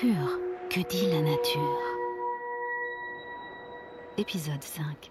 Pur, que dit la nature. Épisode 5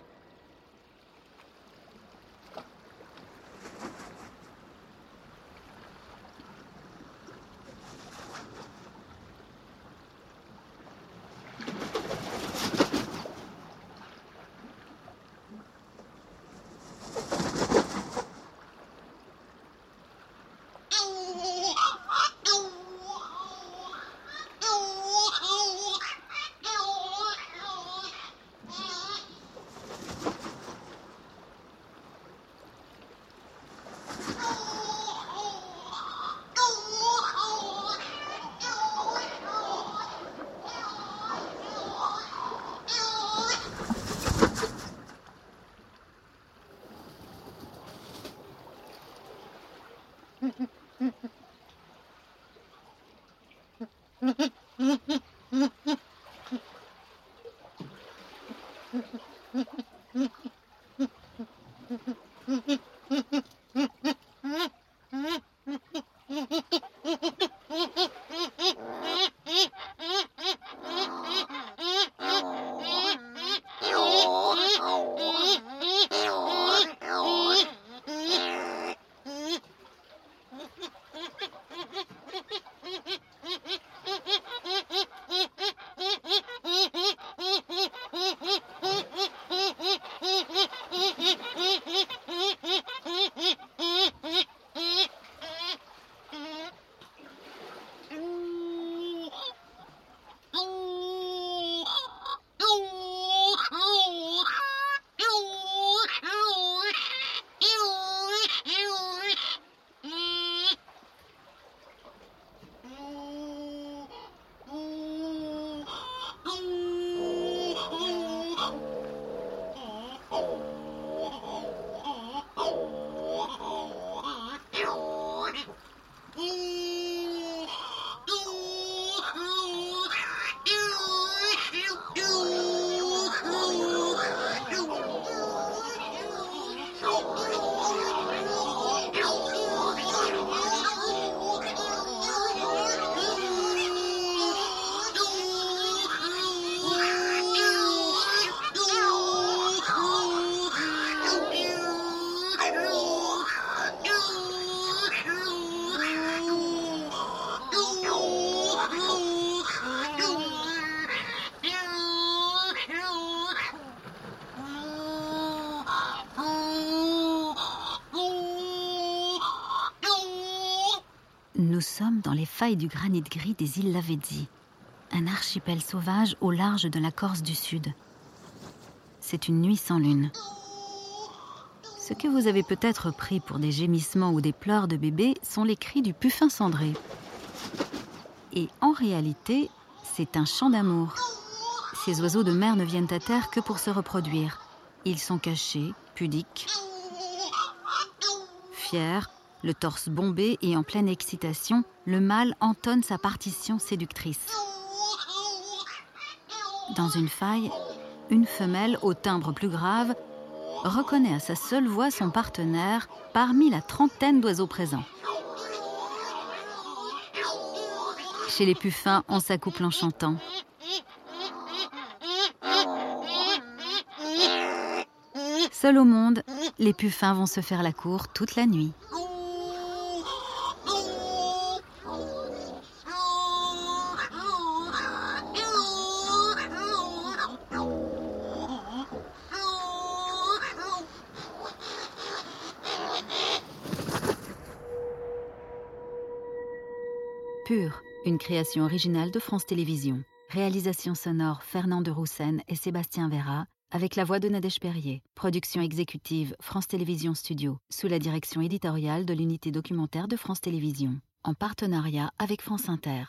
Mm-hmm. Nous sommes dans les failles du granit gris des îles Lavezzi, un archipel sauvage au large de la Corse du Sud. C'est une nuit sans lune. Ce que vous avez peut-être pris pour des gémissements ou des pleurs de bébé sont les cris du puffin cendré. Et en réalité, c'est un chant d'amour. Ces oiseaux de mer ne viennent à terre que pour se reproduire. Ils sont cachés, pudiques, fiers, le torse bombé et en pleine excitation, le mâle entonne sa partition séductrice. Dans une faille, une femelle au timbre plus grave reconnaît à sa seule voix son partenaire parmi la trentaine d'oiseaux présents. Chez les puffins, on s'accouple en chantant. Seuls au monde, les puffins vont se faire la cour toute la nuit. Une création originale de France Télévisions. Réalisation sonore Fernand de Roussen et Sébastien Vera, avec la voix de Nadège Perrier. Production exécutive France Télévisions Studio, sous la direction éditoriale de l'unité documentaire de France Télévisions, en partenariat avec France Inter.